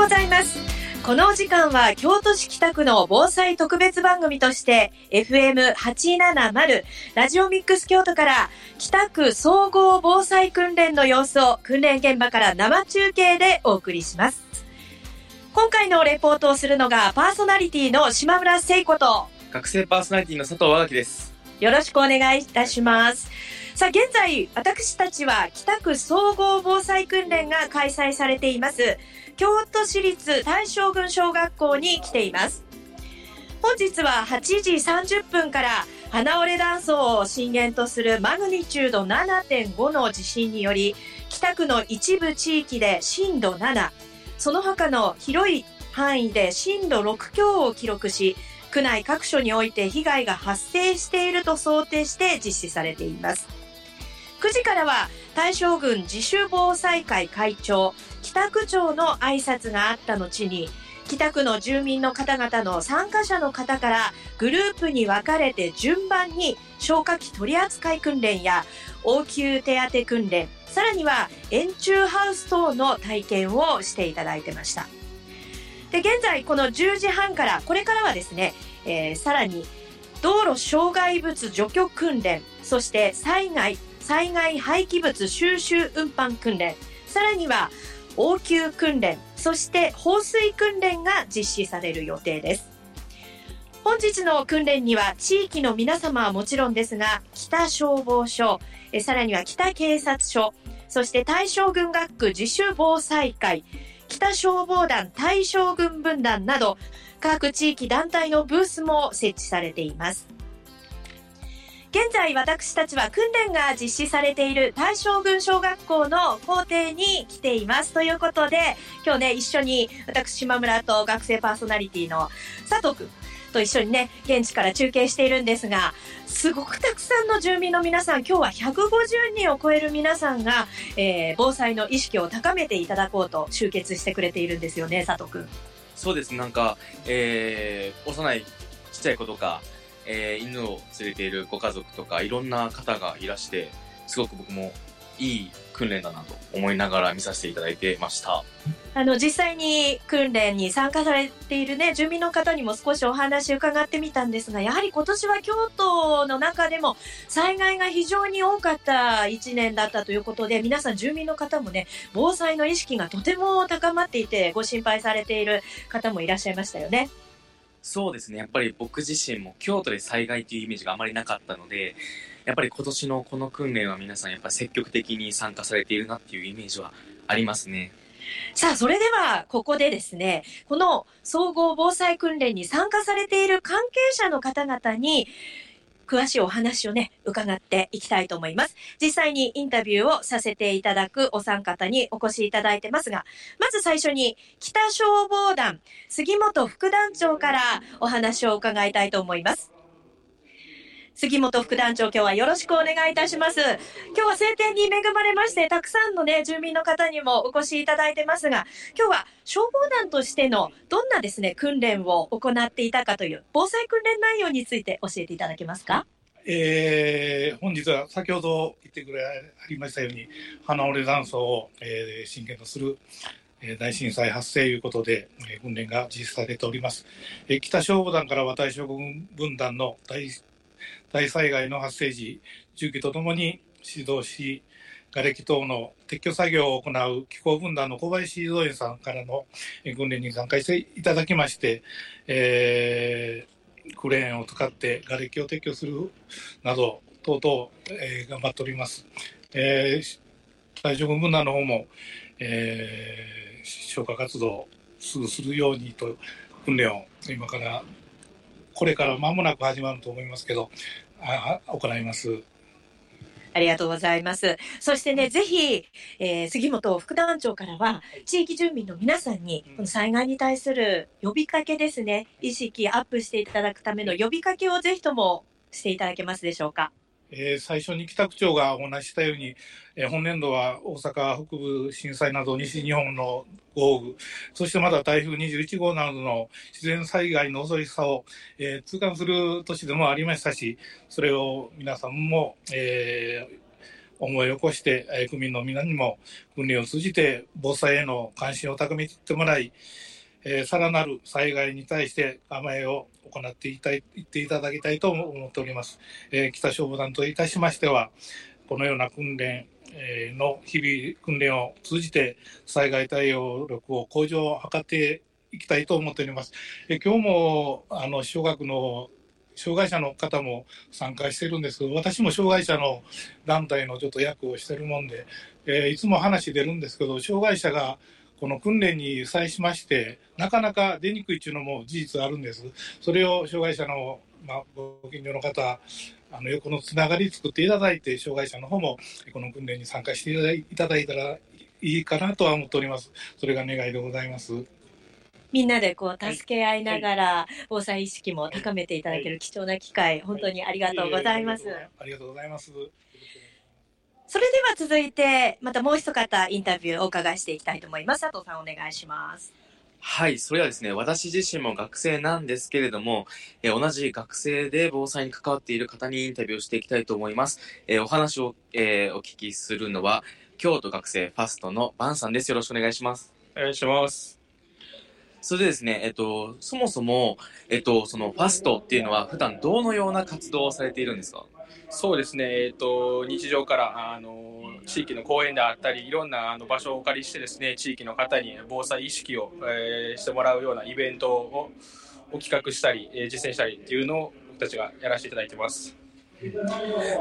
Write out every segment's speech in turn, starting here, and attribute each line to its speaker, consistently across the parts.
Speaker 1: ございます。このお時間は京都市北区の防災特別番組として FM870 ラジオミックス京都から北区総合防災訓練の様子を訓練現場から生中継でお送りします。今回のレポートをするのがパーソナリティの島村聖子と
Speaker 2: 学生パーソナリティの佐藤和垣です。
Speaker 1: よろしくお願いいたします。さあ、現在、私たちは北区総合防災訓練が開催されています、京都市立大正郡小学校に来ています。本日は8時30分から、花折れ断層を震源とするマグニチュード7.5の地震により、北区の一部地域で震度7、その他の広い範囲で震度6強を記録し、区内各所において被害が発生していると想定して実施されています。9時からは大正郡自主防災会会長北区長の挨拶があった後に北区の住民の方々の参加者の方からグループに分かれて順番に消火器取扱訓練や応急手当訓練さらには円柱ハウス等の体験をしていただいてました。で現在この10時半からこれからはですね、えーさらに道路障害物除去訓練そして災害災害廃棄物収集運搬訓練。さらには応急訓練そして放水訓練が実施される予定です。本日の訓練には地域の皆様はもちろんですが北消防署えさらには北警察署そして大正軍学区自主防災会北消防団大正軍分団など各地域団体のブースも設置されています。現在私たちは訓練が実施されている大正郡小学校の校庭に来ています。ということで、今日ね、一緒に私、島村と学生パーソナリティの佐藤くんと一緒にね、現地から中継しているんですが、すごくたくさんの住民の皆さん、今日は150人を超える皆さんが、えー防災の意識を高めていただこうと集結してくれているんですよね、佐藤くん。
Speaker 2: そうです。なんか、えー、幼いちっちゃい子とか、えー、犬を連れているご家族とか、いろんな方がいらして、すごく僕もいい訓練だなと思いながら見させていただいてました。
Speaker 1: あの、実際に訓練に参加されているね、住民の方にも少しお話伺ってみたんですが、やはり今年は京都の中でも災害が非常に多かった一年だったということで、皆さん住民の方もね、防災の意識がとても高まっていて、ご心配されている方もいらっしゃいましたよね。
Speaker 2: そうですね。やっぱり僕自身も京都で災害っていうイメージがあまりなかったので、やっぱり今年のこの訓練は皆さんやっぱり積極的に参加されているなっていうイメージはありますね。
Speaker 1: さあ、それでは、ここでですね、この総合防災訓練に参加されている関係者の方々に、詳しいお話をね、伺っていきたいと思います。実際にインタビューをさせていただくお三方にお越しいただいてますが、まず最初に、北消防団、杉本副団長からお話を伺いたいと思います。杉本副団長、今日はよろしくお願いいたします。今日は晴天に恵まれまして、たくさんのね、住民の方にもお越しいただいてますが、今日は消防団としてのどんなですね、訓練を行っていたかという、防災訓練内容について教えていただけますか？
Speaker 3: えー本日は先ほど言ってくれありましたように花折れ断層を、えー震源とする、えー大震災発生ということで、えー訓練が実施されております、えー北消防団からは大正軍分団の大大災害の発生時重機とともに指導し瓦礫等の撤去作業を行う気候分団の小林造園さんからのえー訓練に参加していただきまして、えークレーンを使って瓦礫を撤去するなど、等々、えー頑張っております。えー大正軍分団の方も、えー消火活動をすぐするようにと訓練を今から、これから間もなく始まると思いますけど、あ行います。
Speaker 1: ありがとうございます。そしてね、ぜひ、えー杉本副団長からは、地域住民の皆さんに、この災害に対する呼びかけですね、意識アップしていただくための呼びかけをぜひともしていただけますでしょうか。
Speaker 3: えー最初に北区長がお話ししたように、えー本年度は大阪北部震災など西日本の豪雨、そしてまだ台風21号などの自然災害の恐ろしさを、えー痛感する年でもありましたし、それを皆さんも、えー思い起こして、え区民の皆にも訓練を通じて防災への関心を高めてもらい、えーさらなる災害に対して構えを行っていたいいっていただきたいと思っております。えー北消防団といたしましては、このような訓練えの日々訓練を通じて災害対応力を向上を図っていきたいと思っております。えー今日もあの小学の障害者の方も参加してるんですけど、私も障害者の団体のちょっと役をしてるもんで、えーいつも話出るんですけど、障害者がこの訓練に際しまして、なかなか出にくいっていうのも事実あるんです。それを障害者の、まあ、ご近所の方、あの横のつながり作っていただいて、障害者の方もこの訓練に参加していただいいただいたらいいかなとは思っております。それが願いでございます。
Speaker 1: みんなでこう助け合いながら防災意識も高めていただける貴重な機会、本当にありがとうございます。
Speaker 3: ありがとうございます。
Speaker 1: それでは続いて、またもう一方インタビューをお伺いしていきたいと思います。佐藤さんお願いします。
Speaker 2: はい、それはですね、私自身も学生なんですけれども、えー同じ学生で防災に関わっている方にインタビューをしていきたいと思います。えーお話を、えーお聞きするのは、京都学生ファストのバンさんです。よろしくお願いします。
Speaker 4: お願いします。
Speaker 2: それでですね、えっと、そもそも、えっと、そのファストっていうのは普段どのような活動をされているんですか？
Speaker 4: そうですね、えっ、と、日常から、あの、地域の公園であったり、いろんなあの場所をお借りしてですね、地域の方に防災意識を、えーしてもらうようなイベントをを企画したり、えー実践したりっていうのを僕たちがやらせていただいてます。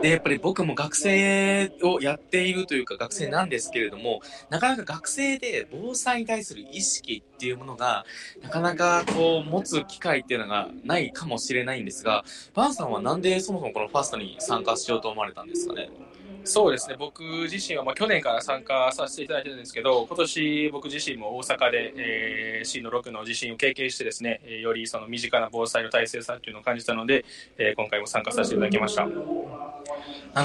Speaker 2: で、やっぱり僕も学生をやっているというか学生なんですけれども、なかなか学生で防災に対する意識っていうものが、なかなかこう持つ機会っていうのがないかもしれないんですが、バンさんはなんでそもそもこのファーストに参加しようと思われたんですかね？
Speaker 4: そうですね、僕自身は、まあ、去年から参加させていただいてるんですけど、今年僕自身も大阪で、えー、震度6の地震を経験してですね、えーよりその身近な防災の大切さっていうのを感じたので、えー今回も参加させていただきました。
Speaker 2: なる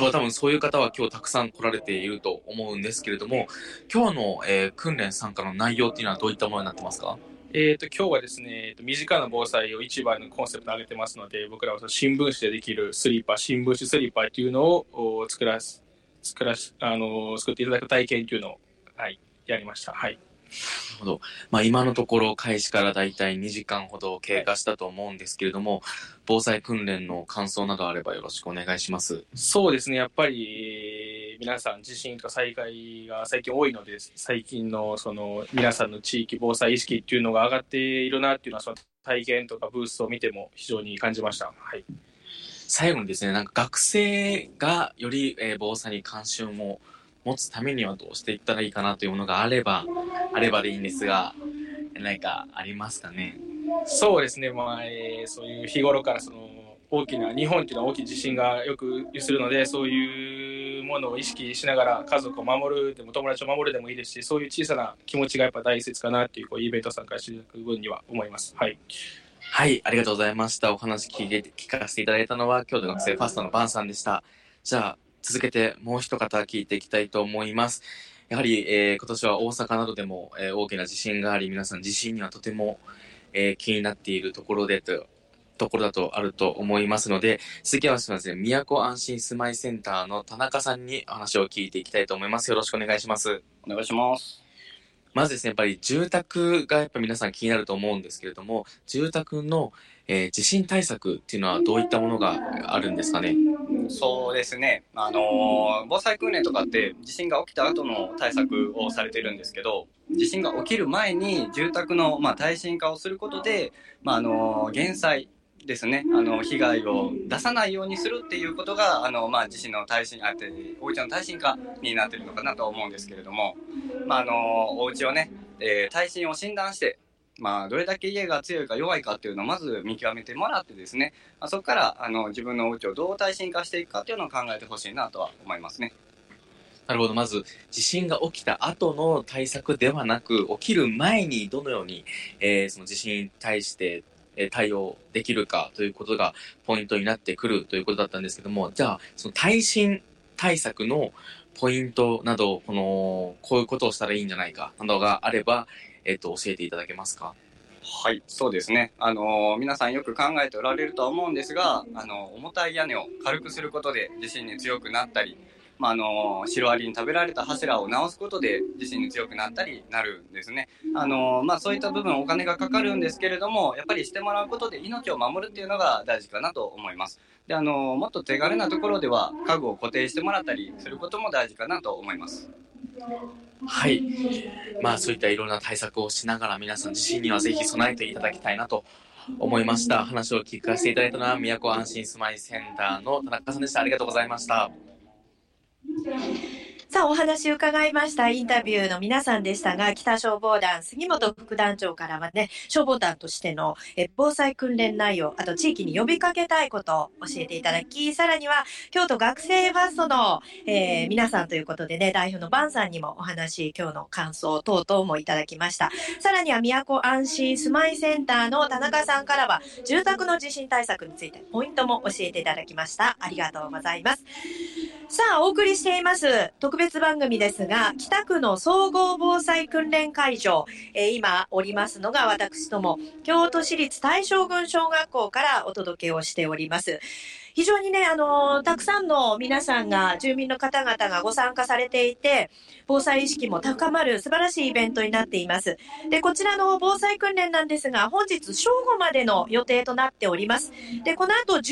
Speaker 2: ほど、多分そういう方は今日たくさん来られていると思うんですけれども、今日の、えー訓練参加の内容っていうのはどういったものになってますか？
Speaker 4: えー、と今日はですね、えーと身近な防災を一番のコンセプトに挙げてますので、僕らはその新聞紙でできるスリーパー、新聞紙スリーパーっていうのをお作らす作らしあの作っていただく体験っていうのを、はい、やりました。はい。
Speaker 2: なるほど。まあ今のところ開始からだいたい2時間ほど経過したと思うんですけれども、防災訓練の感想などあればよろしくお願いします。
Speaker 4: そうですね、やっぱり、えー皆さん地震とか災害が最近多いので、最近のその皆さんの地域防災意識っていうのが上がっているなっていうのは、その体験とかブースを見ても非常に感じました。はい。
Speaker 2: 最後にですね、なんか学生がより、えー防災に関心を持つためにはどうしていったらいいかなというものがあれば、あればでいいんですが、何かありますかね？
Speaker 4: そうですね、まあえーそういう日頃からその大きな日本っていうのは大きい地震がよくするのでそういうものを意識しながら家族を守るでも友達を守るでもいいですしそういう小さな気持ちがやっぱ大切かなっていうこうイベント参加していただく分には思います。はい、
Speaker 2: はい、ありがとうございました。お話聞いて聞かせていただいたのは、京都学生ファーストのバンさんでした。じゃあ、続けてもう一方聞いていきたいと思います。やはり、えー今年は大阪などでも、えー大きな地震があり、皆さん地震にはとても、えー気になっているところでと、ところだとあると思いますので、次はすみません、都安心住まいセンターの田中さんにお話を聞いていきたいと思います。よろしくお願いします。
Speaker 5: お願いします。
Speaker 2: まずですね、やっぱり住宅がやっぱ皆さん気になると思うんですけれども、住宅の、えー地震対策っていうのはどういったものがあるんですかね？
Speaker 5: そうですね。あのー防災訓練とかって地震が起きた後の対策をされてるんですけど、地震が起きる前に住宅の、まあ、耐震化をすることで、まあ、あのー減災ですね。あの、被害を出さないようにするっていうことが、あの、まあ、地震の耐震、あって、お家の耐震化になってるのかなと思うんですけれども、まあ、あのーお家をね、えー耐震を診断して、まあ、どれだけ家が強いか弱いかっていうのをまず見極めてもらってですね、まあそこからあの自分のお家をどう耐震化していくかっていうのを考えてほしいなとは思いますね。
Speaker 2: なるほど。まず、地震が起きた後の対策ではなく、起きる前にどのように、えーその地震に対して、えー対応できるかということがポイントになってくるということだったんですけども、じゃあ、その耐震対策のポイントなど、この、こういうことをしたらいいんじゃないか、などがあれば、えっ、と、教えていただけますか？
Speaker 5: はい、そうですね。あの皆さんよく考えておられるとは思うんですが、あの重たい屋根を軽くすることで地震に強くなったり、まあ、あのシロアリに食べられた柱を直すことで地震に強くなったりなるんですね。あのまあ、そういった部分お金がかかるんですけれどもやっぱりしてもらうことで命を守るっていうのが大事かなと思います。であのもっと手軽なところでは家具を固定してもらったりすることも大事かなと思います。
Speaker 2: はい。まあそういったいろんな対策をしながら皆さん自身にはぜひ備えていただきたいなと思いました。話を聞かせていただいたのは、宮古安心住まいセンターの田中さんでした。ありがとうございました。Então.
Speaker 1: さあ、お話伺いましたインタビューの皆さんでしたが、北消防団杉本副団長からはね、消防団としてのえ防災訓練内容、あと地域に呼びかけたいことを教えていただき、さらには京都学生ファーストの、えー、皆さんということでね、代表のバンさんにもお話、今日の感想等々もいただきました。さらには都安心住まいセンターの田中さんからは、住宅の地震対策についてポイントも教えていただきました。ありがとうございます。さあ、お送りしています。特別番組ですが、北区の総合防災訓練会場、えー、今おりますのが私ども、京都市立大正郡小学校からお届けをしております。非常にね、あのたくさんの皆さんが、住民の方々がご参加されていて、防災意識も高まる素晴らしいイベントになっています。で、こちらの防災訓練なんですが、本日正午までの予定となっております。で、この後11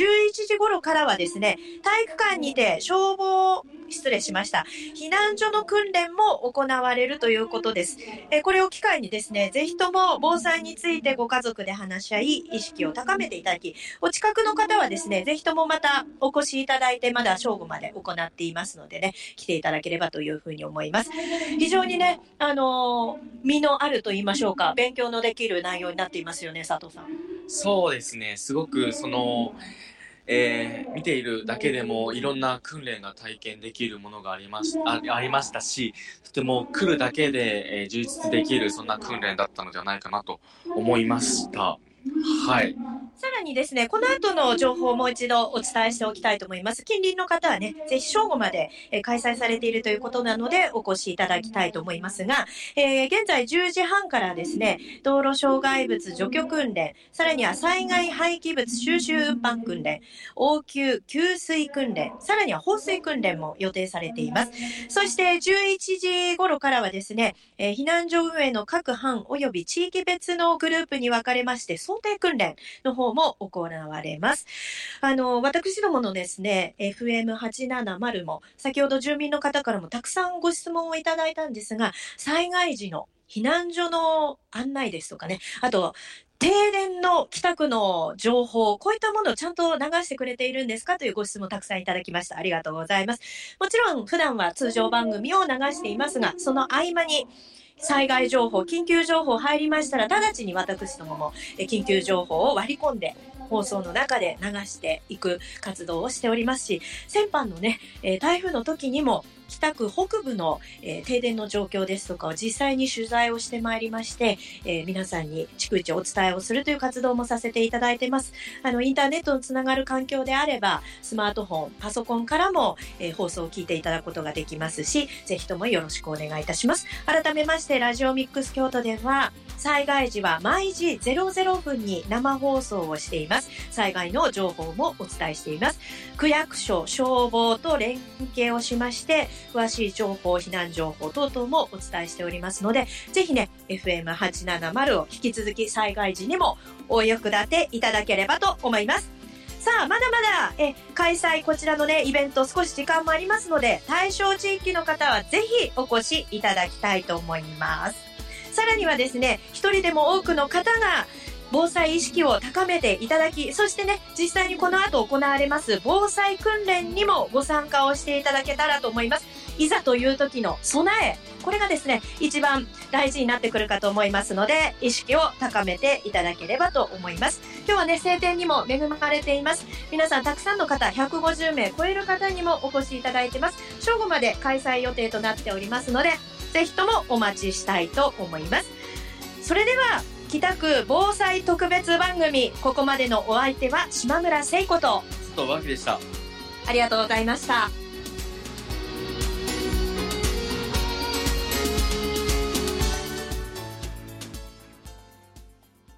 Speaker 1: 時頃からはですね、体育館にて消防失礼しました。避難所の訓練も行われるということです。えこれを機会にですね、ぜひとも防災についてご家族で話し合い、意識を高めていただき、お近くの方はですね、ぜひともまたお越しいただいて、まだ正午まで行っていますのでね、来ていただければというふうに思います。非常にね、あのー、身のあると言いましょうか、勉強のできる内容になっていますよね、佐藤さん。
Speaker 2: そうですね、すごくその、えー、見ているだけでもいろんな訓練が体験できるものがありましあありましたし、とても来るだけで、えー、充実できるそんな訓練だったのではないかなと思いました。はい。
Speaker 1: さにですね、この後の情報をもう一度お伝えしておきたいと思います。近隣の方はね、ぜひ正午まで開催されているということなので、お越しいただきたいと思いますが、えー、現在10時半からですね、道路障害物除去訓練、さらには災害廃棄物収集運搬訓練、応急給水訓練、さらには放水訓練も予定されています。そして11時頃からはですね、えー、避難所運営の各班及び地域別のグループに分かれまして、想定訓練の方も行われます。あの、私どものですね、FM870 も、先ほど住民の方からもたくさんご質問をいただいたんですが、災害時の避難所の案内ですとかね、あと、停電の帰宅の情報、こういったものをちゃんと流してくれているんですかというご質問たくさんいただきました。ありがとうございます。もちろん普段は通常番組を流していますが、その合間に災害情報、緊急情報入りましたら、直ちに私どもも緊急情報を割り込んで、放送の中で流していく活動をしておりますし、先般のね、台風の時にも北区北部の、えー、停電の状況ですとかを実際に取材をしてまいりまして、えー、皆さんに逐一お伝えをするという活動もさせていただいてます。あの、インターネットのつながる環境であれば、スマートフォン、パソコンからも、えー、放送を聞いていただくことができますし、ぜひともよろしくお願いいたします。改めまして、ラジオミックス京都では、災害時は毎時00分に生放送をしています。災害の情報もお伝えしています。区役所、消防と連携をしまして、詳しい情報、避難情報等々もお伝えしておりますので、ぜひね、FM870 を引き続き災害時にもお役立ていただければと思います。さあ、まだまだ、え、開催、こちらのね、イベント少し時間もありますので、対象地域の方はぜひお越しいただきたいと思います。さらにはですね、一人でも多くの方が、防災意識を高めていただき、そしてね、実際にこの後行われます防災訓練にもご参加をしていただけたらと思います。いざという時の備え、これがですね、一番大事になってくるかと思いますので、意識を高めていただければと思います。今日はね、晴天にも恵まれています。皆さん、たくさんの方、150名超える方にもお越しいただいてます。正午まで開催予定となっておりますので、ぜひともお待ちしたいと思います。それでは、北区防災特別番組、ここまでのお相手は島村聖子と、
Speaker 2: 佐藤真希でした。
Speaker 1: ありがとうございました。